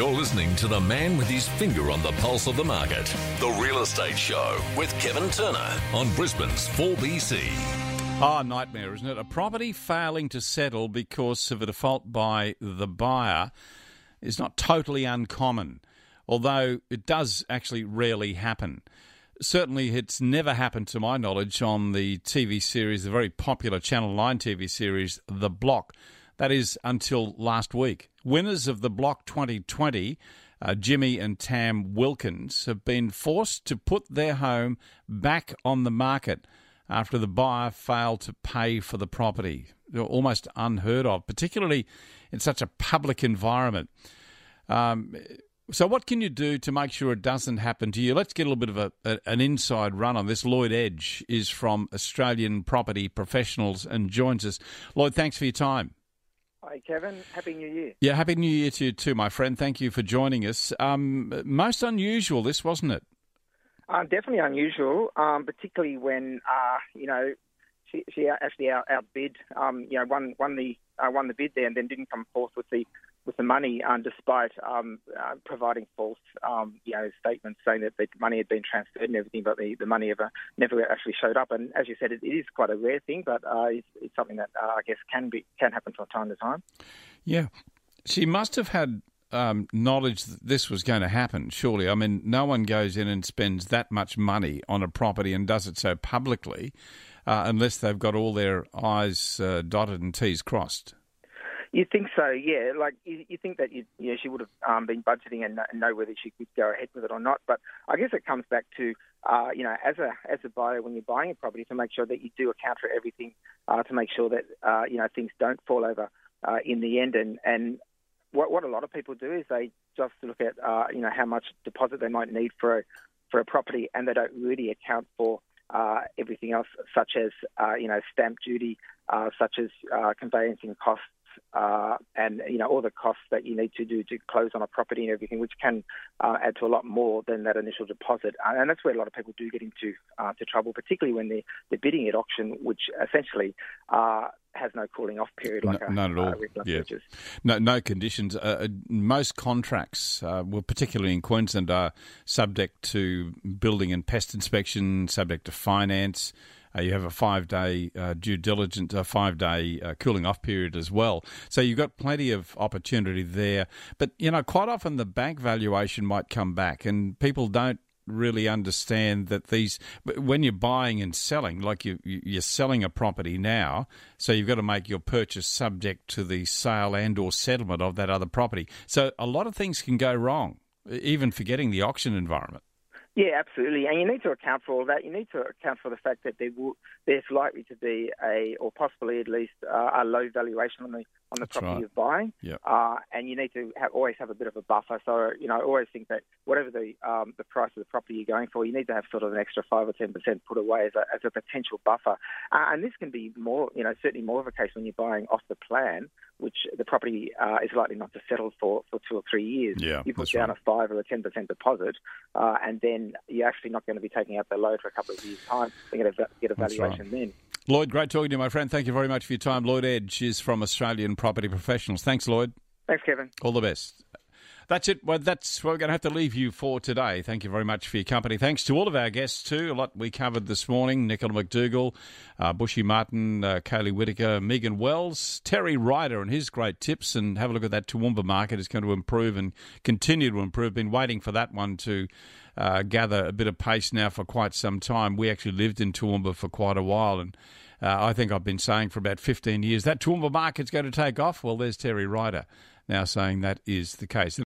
You're listening to the man with his finger on the pulse of the market. The Real Estate Show with Kevin Turner on Brisbane's 4BC. Ah, nightmare, isn't it? A property failing to settle because of a default by the buyer is not totally uncommon, although it does actually rarely happen. Certainly, it's never happened to my knowledge on the TV series, the very popular Channel 9 TV series, The Block. That is until last week. Winners of The Block 2020, uh, Jimmy and Tam Wilkins, have been forced to put their home back on the market after the buyer failed to pay for the property. Almost unheard of, particularly in such a public environment. Um, so, what can you do to make sure it doesn't happen to you? Let's get a little bit of a, a, an inside run on this. Lloyd Edge is from Australian Property Professionals and joins us. Lloyd, thanks for your time. Hi, Kevin. Happy New Year. Yeah, Happy New Year to you too, my friend. Thank you for joining us. Um, most unusual, this wasn't it? Um, definitely unusual, um, particularly when uh, you know she, she actually out, outbid, um, you know, won won the uh, won the bid there, and then didn't come forth with the with the money, um, despite um, uh, providing false, um, you know, statements saying that the money had been transferred and everything, but the, the money ever never actually showed up. And as you said, it, it is quite a rare thing, but uh, it's, it's, something that uh, I guess can be can happen from time to time. Yeah, she must have had um, knowledge that this was going to happen, surely. I mean, no one goes in and spends that much money on a property and does it so publicly uh, unless they've got all their I's uh, dotted and T's crossed. You think so, yeah. Like you, you think that you, you know, she would have um, been budgeting and, and know whether she could go ahead with it or not. But I guess it comes back to uh, you know, as a as a buyer when you're buying a property, to make sure that you do account for everything, uh, to make sure that uh, you know things don't fall over uh, in the end. And and what what a lot of people do is they just look at uh, you know how much deposit they might need for a, for a property, and they don't really account for uh, everything else, such as uh, you know stamp duty, uh, such as uh, conveyancing costs, uh, and you know all the costs that you need to do to close on a property and everything, which can uh, add to a lot more than that initial deposit. And that's where a lot of people do get into uh, to trouble, particularly when they're, they're bidding at auction, which essentially uh, has no cooling off period like no, a, none at all. yeah. No, no conditions. Uh, uh, most contracts, uh, well, particularly in Queensland, are subject to building and pest inspection, subject to finance. Uh, you have a five day uh, due diligence, a five day uh, cooling off period as well. So you've got plenty of opportunity there. But, you know, quite often the bank valuation might come back and people don't really understand that these when you're buying and selling like you you're selling a property now so you've got to make your purchase subject to the sale and or settlement of that other property. So a lot of things can go wrong even forgetting the auction environment yeah, absolutely, and you need to account for all that. You need to account for the fact that there will, there's likely to be a, or possibly at least, uh, a low valuation on the on the That's property right. you're buying. Yep. Uh, and you need to have, always have a bit of a buffer. So you know, I always think that whatever the um, the price of the property you're going for, you need to have sort of an extra five or ten percent put away as a, as a potential buffer. Uh, and this can be more, you know, certainly more of a case when you're buying off the plan, which property uh, is likely not to settle for, for two or three years. Yeah, you put down right. a five or a ten percent deposit, uh, and then you're actually not going to be taking out the loan for a couple of years' time. You get a, get a valuation right. then. Lloyd, great talking to you, my friend. Thank you very much for your time. Lloyd Edge is from Australian Property Professionals. Thanks, Lloyd. Thanks, Kevin. All the best. That's it. Well, that's what we're going to have to leave you for today. Thank you very much for your company. Thanks to all of our guests, too. A lot we covered this morning Nicola McDougall, uh, Bushy Martin, uh, Kaylee Whitaker, Megan Wells, Terry Ryder, and his great tips. And have a look at that Toowoomba market. It's going to improve and continue to improve. Been waiting for that one to uh, gather a bit of pace now for quite some time. We actually lived in Toowoomba for quite a while. And uh, I think I've been saying for about 15 years that Toowoomba market's going to take off. Well, there's Terry Ryder now saying that is the case.